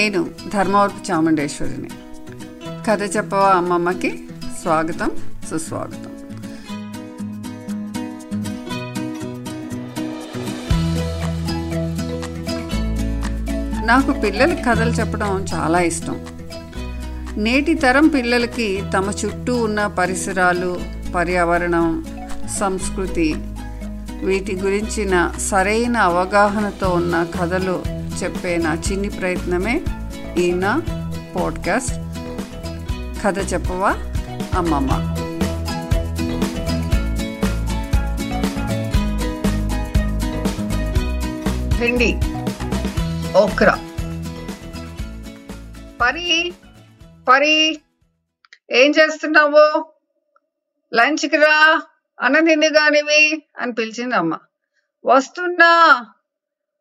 నేను ధర్మవరపు చాముండేశ్వరిని. కథ చెప్పవా అమ్మమ్మకి? స్వాగతం సుస్వాగతం. నాకు పిల్లలకి కథలు చెప్పడం చాలా ఇష్టం. నేటి తరం పిల్లలకి తమ చుట్టూ ఉన్న పరిసరాలు పర్యావరణం సంస్కృతి వీటి గురించిన సరైన అవగాహనతో ఉన్న కథలు చెప్పే నా చిన్ని ప్రయత్నమే ఈ నా పాడ్కాస్ట్ కథ చెప్పవా? అమ్మమ్మ. భిండి ఓక్రా. పరి పరి ఏం చేస్తున్నావు? లంచ్కి రా అన్నం తింది కానివి అని పిలిచింది అమ్మ. వస్తున్నా.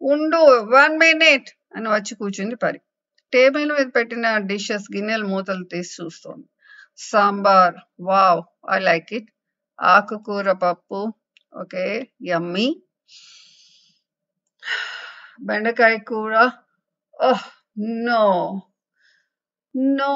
ఉండు వన్ మినిట్ అని వచ్చి కూర్చుంది పరి. టేబుల్ మీద పెట్టిన డిషెస్ గిన్నెలు మూతలు తీసి చూస్తోంది. Sambar wow I like it ఆకుకూర పప్పు ఓకే యమ్మీ బెండకాయ కూర ఓహ్ నో నో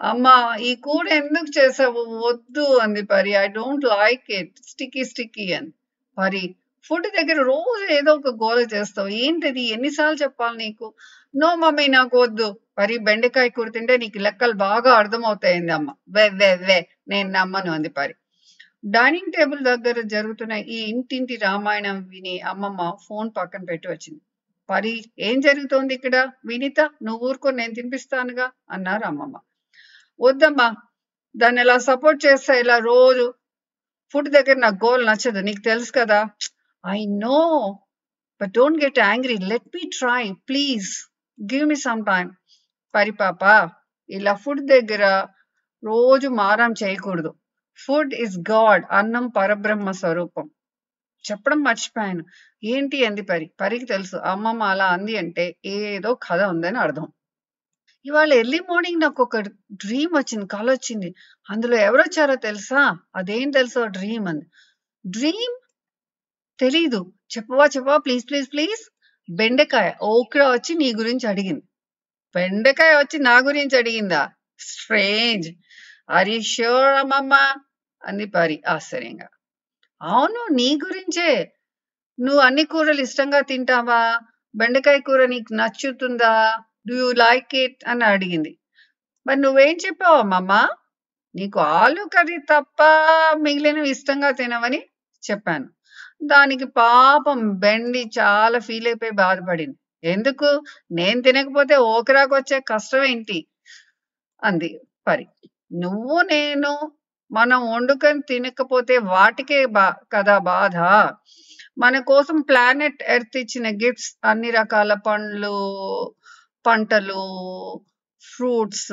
అమ్మా ఈ కూర ఎందుకు చేసావు? వద్దు అంది Pari. I don't like it sticky sticky అని. పరి ఫుడ్ దగ్గర రోజు ఏదో ఒక గోల చేస్తావు. ఏంటిది? ఎన్నిసార్లు చెప్పాలి నీకు? నో మమ్మీ నాకు వద్దు. పరి బెండకాయ కూర తింటే నీకు లెక్కలు బాగా అర్థమవుతాయింది అమ్మ. వే వే వే నేను నమ్మను అంది పరి. డైనింగ్ టేబుల్ దగ్గర జరుగుతున్న ఈ ఇంటింటి రామాయణం విని అమ్మమ్మ ఫోన్ పక్కన పెట్టి వచ్చింది. పరి ఏం జరుగుతోంది ఇక్కడ? వినిత నువ్వు ఊరుకో నేను తినిపిస్తానుగా అన్నారు అమ్మమ్మ. వద్దమ్మా దాన్ని ఇలా సపోర్ట్ చేస్తా? ఇలా రోజు ఫుడ్ దగ్గర నాకు గోల్ నచ్చదు. నీకు తెలుసు కదా I know, but don't get angry. Let me try please give me some time పరిపాప ఇలా ఫుడ్ దగ్గర రోజు మారం చేయకూడదు. ఫుడ్ ఇస్ గాడ్ అన్నం పరబ్రహ్మ స్వరూపం. చెప్పడం మర్చిపోయాను. ఏంటి అంది పరి? పరికి తెలుసు. అమ్మమ్మ అలా అంది అంటే ఏదో కథ ఉందని అర్థం. ఇవాళ ఎర్లీ మార్నింగ్ నాకు ఒక డ్రీమ్ వచ్చింది కళ వచ్చింది అందులో ఎవరొచ్చారో తెలుసా? అదేం తెలుసో డ్రీమ్ అంది. డ్రీమ్ తెలీదు. చెప్పవా చెప్పవా ప్లీజ్ ప్లీజ్ ప్లీజ్ బెండకాయ ఓక్రా వచ్చి నీ గురించి అడిగింది. బెండకాయ వచ్చి నా గురించి అడిగిందా? స్ట్రేంజ్ అరి షూర్ అమ్మమ్మ? అంది పరి ఆశ్చర్యంగా. అవును నీ గురించే. నువ్వు అన్ని కూరలు ఇష్టంగా తింటావా? బెండకాయ కూర నీకు నచ్చుతుందా? డూ యూ లైక్ ఇట్ అని అడిగింది. మరి నువ్వేం చెప్పావు అమ్మమ్మ? నీకు ఆలు కర్రీ తప్ప మిగిలినవి ఇష్టంగా తినవని చెప్పాను. దానికి పాపం బెండి చాలా ఫీల్ అయిపోయి బాధపడింది. ఎందుకు? నేను తినకపోతే ఓకరాకు వచ్చే కష్టం ఏంటి అంది పరి. నువ్వు నేను మనం వండుకొని తినకపోతే వాటికే బా కదా బాధ? మన కోసం ప్లానెట్ ఎర్త్ ఇచ్చిన గిఫ్ట్స్ అన్ని రకాల పండ్లు పంటలు ఫ్రూట్స్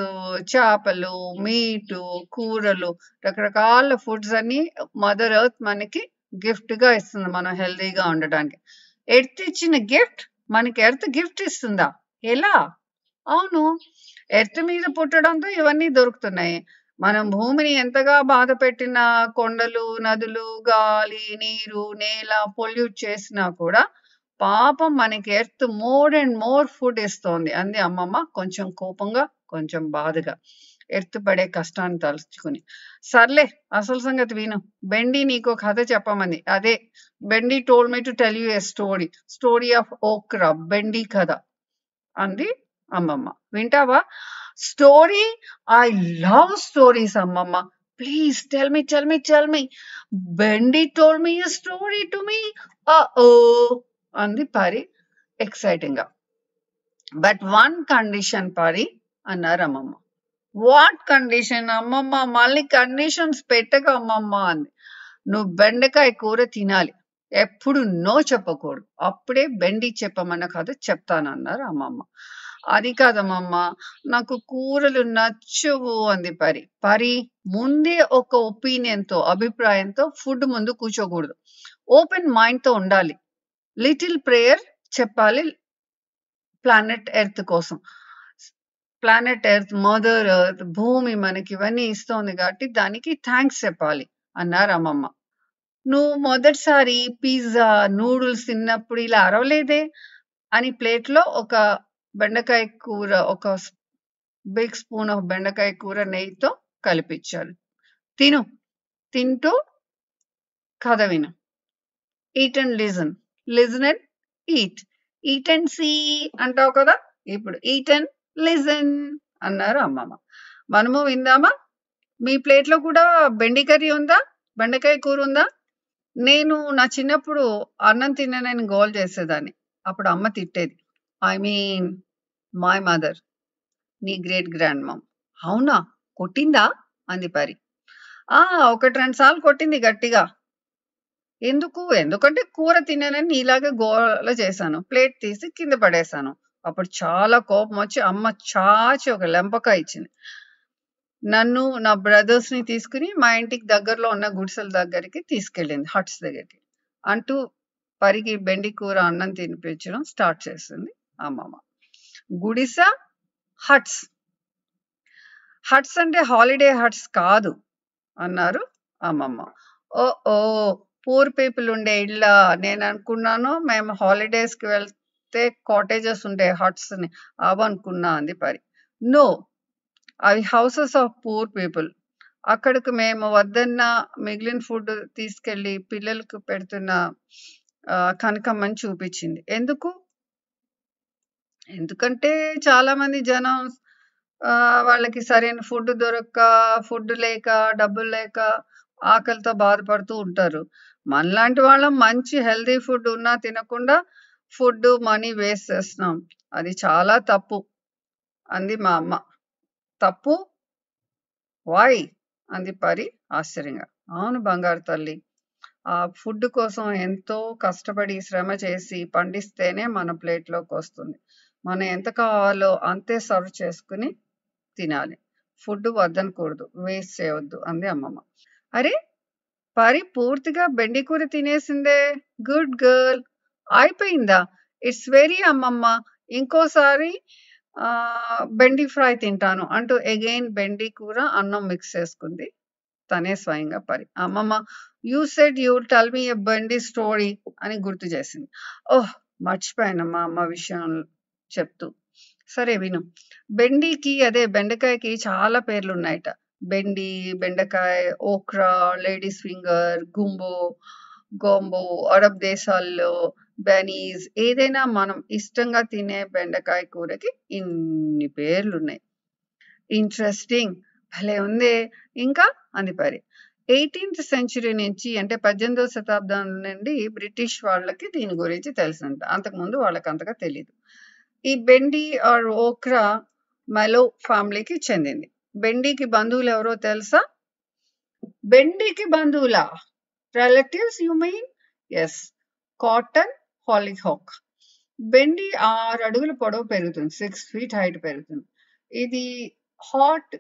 చేపలు మీటు కూరలు రకరకాల ఫుడ్స్ అన్ని మదర్ ఎర్త్ మనకి గిఫ్ట్గా ఇస్తుంది మనం హెల్దీగా ఉండడానికి ఎర్త్ ఇచ్చిన గిఫ్ట్ మనకి ఎర్త్ గిఫ్ట్ ఇస్తుందా? ఎలా? అవును. ఎర్త్ మీద పుట్టడంతో ఇవన్నీ దొరుకుతున్నాయి. మనం భూమిని ఎంతగా బాధ పెట్టినా కొండలు నదులు గాలి నీరు నేల పొల్యూట్ చేసినా కూడా పాపం మనకి earth more and more food ఇస్తోంది. అంది అమ్మమ్మ కొంచెం కోపంగా కొంచెం బాధగా. ఎత్తుపడే కష్టాన్ని తలుచుకుని. సర్లే అసలు సంగతి విను. బెండి నీకు కథ చెప్పమంది అదే బెండి told me to tell you a story story of okra బెండి కథ అంది అమ్మమ్మ. వింటావా? స్టోరీ ఐ లవ్ స్టోరీస్ అమ్మమ్మ. Please tell me tell me tell me బెండి told me story to me oh అంది పరి ఎక్సైటింగ్గా. బట్ వన్ కండిషన్ పరి అన్నారు అమ్మమ్మ. వాట్ కండిషన్ అమ్మమ్మ మళ్ళీ కండిషన్స్ పెట్టక అమ్మమ్మ అంది. నువ్వు బెండకాయ కూర తినాలి. ఎప్పుడు నో చెప్పకూడదు. అప్పుడే బెండి చెప్పమన్న కథ చెప్తానన్నారు అమ్మమ్మ. అది కాదమ్మమ్మ నాకు కూరలు నచ్చవు అంది పరి. పరి ముందే ఒక ఒపీనియన్తో అభిప్రాయంతో ఫుడ్ ముందు కూర్చోకూడదు. ఓపెన్ మైండ్తో ఉండాలి. లిటిల్ ప్రేయర్ చెప్పాలి ప్లానెట్ ఎర్త్ కోసం. ప్లానెట్ ఎర్త్ మదర్ ఎర్త్ భూమి మనకి ఇవన్నీ ఇస్తోంది కాబట్టి దానికి థ్యాంక్స్ చెప్పాలి అన్నారు అమ్మమ్మ నువ్వు మొదటిసారి పిజ్జా నూడిల్స్ తిన్నప్పుడు ఇలా అరవలేదే అని ప్లేట్లో ఒక బెండకాయ కూర ఒక బిగ్ స్పూన్ ఆఫ్ బెండకాయ కూర నెయ్యితో కలిపించారు తిను. తింటూ కథ విను. Eat and listen listen and eat eat and see అంటావు కదా? ఇప్పుడు ఈట్ అండ్ లిజన్ అన్నారు అమ్మమ్మ. మనము విందామా? మీ ప్లేట్లో కూడా బెండి కర్రీ ఉందా? బెండకాయ కూర ఉందా? నేను నా చిన్నప్పుడు అన్నం తిననని గోల్ చేసేదాన్ని. అప్పుడు అమ్మ తిట్టేది. ఐ మీన్ మై మదర్ నీ గ్రేట్ గ్రాండ్ మమ్ అవునా? కొట్టిందా? అంది పరి. ఆ ఒకటి రెండు సార్లు కొట్టింది గట్టిగా. ఎందుకు? ఎందుకంటే కూర తిననని నీలాగే గోల చేశాను. ప్లేట్ తీసి కింద పడేశాను. అప్పుడు చాలా కోపం వచ్చి అమ్మ చాచి ఒక లెంపక ఇచ్చింది. నన్ను నా బ్రదర్స్ని తీసుకుని మా ఇంటికి దగ్గరలో ఉన్న గుడిసెల దగ్గరికి తీసుకెళ్ళింది హట్స్ దగ్గరికి. అంటూ పరికి బెండి కూర అన్నం తినిపించడం స్టార్ట్ చేసింది అమ్మమ్మ గుడిస హట్స్. హట్స్ అంటే హాలిడే హట్స్ కాదు అన్నారు అమ్మమ్మ ఓ ఓ పూర్ పీపుల్ ఉండే ఇళ్ళ నేను అనుకున్నాను మేము హాలిడేస్కి చూస్తే కాటేజెస్ ఉండే హట్స్ని అవనుకున్నా అంది పరి. నో అవి హౌసెస్ ఆఫ్ పూర్ పీపుల్ అక్కడికి మేము వద్దన్న మిగిలిన ఫుడ్ తీసుకెళ్ళి పిల్లలకు పెడుతున్న కనకమ్మని చూపించింది. ఎందుకు? ఎందుకంటే చాలా మంది జనం వాళ్ళకి సరైన ఫుడ్ దొరక్క ఫుడ్ లేక డబ్బులు లేక ఆకలితో బాధపడుతూ ఉంటారు. మనలాంటి వాళ్ళం మంచి హెల్దీ ఫుడ్ ఉన్నా తినకుండా ఫుడ్ మనీ వేస్ట్ చేస్తున్నాం. అది చాలా తప్పు అంది మా అమ్మ. తప్పు? వై అంది పరి ఆశ్చర్యంగా. అవును బంగారు తల్లి ఆ ఫుడ్ కోసం ఎంతో కష్టపడి శ్రమ చేసి పండిస్తేనే మన ప్లేట్లోకి వస్తుంది. మనం ఎంత కావాలో అంతే సర్వ్ చేసుకుని తినాలి. ఫుడ్ వద్దనకూడదు వేస్ట్ చేయవద్దు అంది అమ్మమ్మ. అరే పరి పూర్తిగా బెండి కూర తినేసిందే. Good girl. అయిపోయిందా ఇట్స్ వెరీ అమ్మమ్మ ఇంకోసారి ఆ, బెండి ఫ్రై తింటాను. అంటూ అగైన్ బెండి కూర అన్నం మిక్స్ చేసుకుంది. తనే స్వయంగా పరి అమ్మమ్మ you said you tell me a బండి స్టోరీ అని గుర్తు చేసింది. ఓహ్ మర్చిపోయానమ్మా అమ్మ విషయం చెప్తూ. సరే విను. బెండికి అదే బెండకాయకి చాలా పేర్లు ఉన్నాయట బెండి బెండకాయ okra ladies finger gumbo gombo Arab దేశాల్లో బెనీస్ ఏదైనా మనం ఇష్టంగా తినే బెండకాయ కూరకి ఇన్ని పేర్లు ఉన్నాయి ఇంట్రెస్టింగ్. భలే ఉంది. ఇంకా అంది పరి. ఎయిటీన్త్ సెంచరీ నుంచి అంటే పద్దెనిమిదవ శతాబ్దం నుండి బ్రిటిష్ వాళ్ళకి దీని గురించి తెలిసింది అంతకుముందు వాళ్ళకి అంతగా తెలియదు ఈ బెండి ఆర్ ఓక్రా మెలో ఫ్యామిలీకి చెందింది. బెండికి బంధువులు ఎవరో తెలుసా? బెండికి బంధువులా? Relatives you mean? Yes. Cotton hollyhock బెండి ఆరు అడుగుల పొడవు పెరుగుతుంది. సిక్స్ ఫీట్ హైట్ పెరుగుతుంది. ఇది హాట్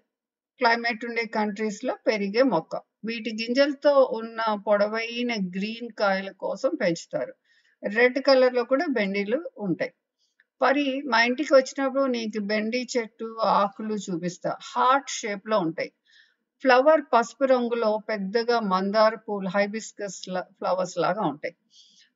క్లైమేట్ ఉండే కంట్రీస్లో పెరిగే మొక్క. వీటి గింజలతో ఉన్న పొడవైన గ్రీన్ కాయల కోసం పెంచుతారు. రెడ్ కలర్లో కూడా బెండీలు ఉంటాయి. మరి మా ఇంటికి వచ్చినప్పుడు నీకు బెండి చెట్టు ఆకులు చూపిస్తా. హార్ట్ షేప్లో ఉంటాయి. ఫ్లవర్ పసుపు రంగులో పెద్దగా మందార పూలు హైబిస్కస్ ఫ్లవర్స్ లాగా ఉంటాయి.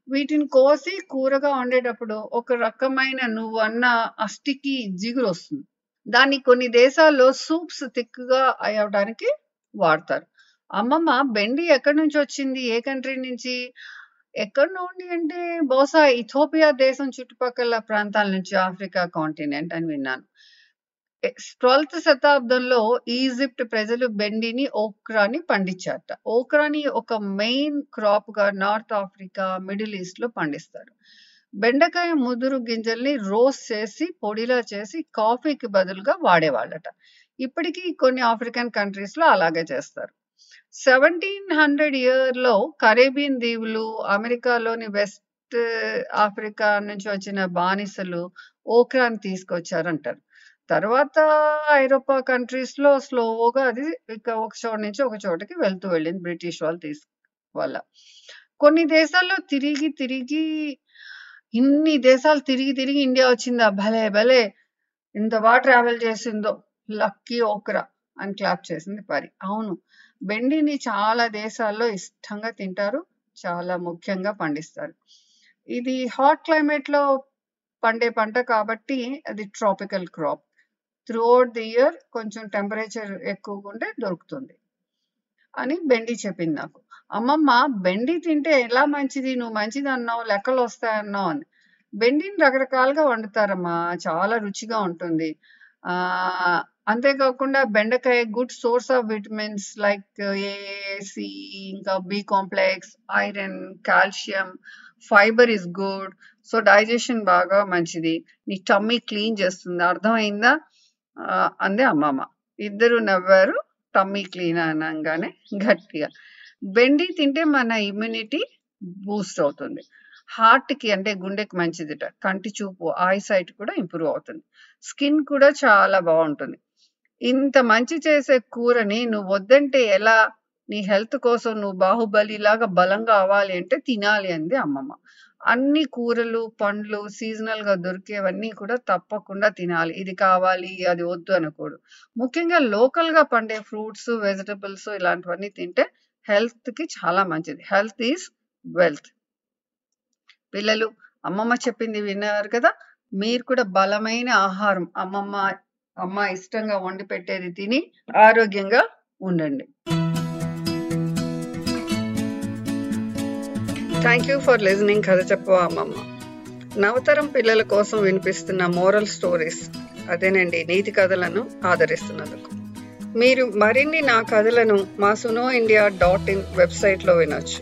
వీటిని కోసి కూరగా వండేటప్పుడు ఒక రకమైన నువ్వు అన్న అస్టికి జిగురు వస్తుంది. దాన్ని కొన్ని దేశాల్లో సూప్స్ తిక్కుగా అయ్యడానికి వాడతారు. అమ్మమ్మ బెండి ఎక్కడి నుంచి వచ్చింది? ఏ కంట్రీ నుంచి? ఎక్కడ నుండి అంటే బహుశా ఇథోపియా దేశం చుట్టుపక్కల ప్రాంతాల నుంచి ఆఫ్రికా కాంటినెంట్ అని విన్నాను. ట్వెల్త్ శతాబ్దంలో ఈజిప్ట్ ప్రజలు బెండిని ఓక్రాని పండించారట. ఓక్రాని ఒక మెయిన్ క్రాప్గా నార్త్ ఆఫ్రికా మిడిల్ ఈస్ట్లో పండిస్తారు. బెండకాయ ముదురు గింజల్ని రోస్ట్ చేసి పొడిలా చేసి కాఫీకి బదులుగా వాడేవాళ్ళట. ఇప్పటికీ కొన్ని ఆఫ్రికన్ కంట్రీస్లో అలాగే చేస్తారు. సెవెంటీన్ హండ్రెడ్ ఇయర్లో కరేబియన్ దీవులు అమెరికాలోని వెస్ట్ ఆఫ్రికా నుంచి వచ్చిన బానిసలు ఓక్రాని తీసుకొచ్చారంటారు. తర్వాత ఐరోపా కంట్రీస్లో స్లోగా అది ఇక ఒక చోట నుంచి ఒక చోటకి వెళ్తూ వెళ్ళింది బ్రిటిష్ వాళ్ళు తీసు వల్ల. కొన్ని దేశాల్లో తిరిగి తిరిగి ఇన్ని దేశాలు తిరిగి తిరిగి ఇండియా వచ్చిందా? భలే భలే! ఇంత బాగా ట్రావెల్ చేసిందో. లక్కీ ఓక్రా అని క్లాప్ చేసింది పరి. అవును. బెండిని చాలా దేశాల్లో ఇష్టంగా తింటారు. చాలా ముఖ్యంగా పండిస్తారు. ఇది హాట్ క్లైమేట్లో పండే పంట కాబట్టి అది tropical crop. Throughout the year కొంచెం టెంపరేచర్ ఎక్కువగా ఉంటే దొరుకుతుంది అని బెండి చెప్పింది నాకు. అమ్మమ్మ బెండి తింటే ఎలా మంచిది? నువ్వు మంచిది అన్నావు లెక్కలు వస్తాయన్నావు అని. బెండిని రకరకాలుగా వండుతారమ్మా చాలా రుచిగా ఉంటుంది. ఆ అంతేకాకుండా బెండకాయ good source of vitamins like A C ఇంకా B complex iron calcium fibre is good so digestion బాగా మంచిది. నీ టమ్మీ క్లీన్ చేస్తుంది. అర్థమైందా? అంది అమ్మమ్మ. ఇద్దరు నవ్వారు టమ్మీ క్లీన్ అనగానే గట్టిగా. బెండి తింటే మన ఇమ్యూనిటీ బూస్ట్ అవుతుంది. హార్ట్కి అంటే గుండెకి మంచిదిట. కంటి చూపు ఐ సైట్ కూడా ఇంప్రూవ్ అవుతుంది. స్కిన్ కూడా చాలా బాగుంటుంది. ఇంత మంచి చేసే కూరని నువ్వు వద్దంటే ఎలా? నీ హెల్త్ కోసం నువ్వు బాహుబలి లాగా బలంగా అవ్వాలి అంటే తినాలి అంది అమ్మమ్మ. అన్ని కూరలు పండ్లు సీజనల్గా దొరికేవన్నీ కూడా తప్పకుండా తినాలి. ఇది కావాలి అది వద్దు అనకూడదు. ముఖ్యంగా లోకల్గా పండే ఫ్రూట్స్ వెజిటబుల్స్ ఇలాంటివన్నీ తింటే హెల్త్కి చాలా మంచిది. హెల్త్ ఈజ్ వెల్త్ పిల్లలు అమ్మమ్మ చెప్పింది విన్నారు కదా? మీరు కూడా బలమైన ఆహారం. అమ్మమ్మ అమ్మ ఇష్టంగా వండి పెట్టేది తిని ఆరోగ్యంగా ఉండండి. థ్యాంక్ యూ ఫర్ లిజనింగ్ కథ చెప్పవా అమ్మమ్మ. నవతరం పిల్లల కోసం వినిపిస్తున్న మోరల్ స్టోరీస్ అదేనండి నీతి కథలను ఆదరిస్తున్నందుకు. మీరు మరిన్ని నా కథలను మా సునో ఇండియా డాట్ ఇన్ వెబ్సైట్లో వినొచ్చు.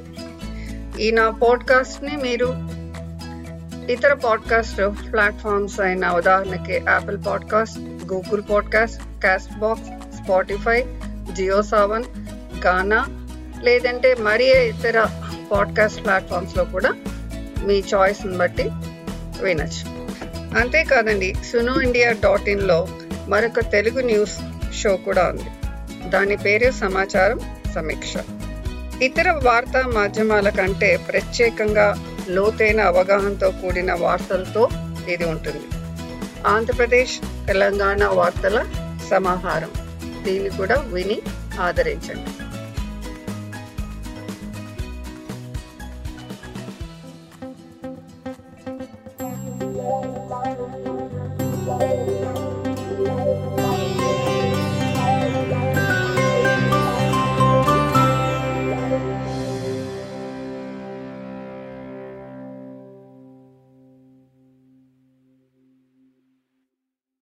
ఈ నా పాడ్కాస్ట్ని మీరు ఇతర పాడ్కాస్ట్ ప్లాట్ఫామ్స్ అయిన ఉదాహరణకి Apple podcast Google podcast Castbox Spotify JioSaavn Gaana లేదంటే మరి ఇతర పాడ్కాస్ట్ ప్లాట్ఫామ్స్లో కూడా మీ చాయిస్ని బట్టి వినొచ్చు. అంతేకాదండి సునో ఇండియా డాట్ ఇన్లో మరొక తెలుగు న్యూస్ షో కూడా ఉంది. దాని పేరు సమాచారం సమీక్ష. ఇతర వార్తా మాధ్యమాల కంటే ప్రత్యేకంగా లోతైన అవగాహనతో కూడిన వార్తలతో ఇది ఉంటుంది. ఆంధ్రప్రదేశ్ తెలంగాణ వార్తల సమాహారం. దీన్ని కూడా విని ఆదరించండి. Thank you.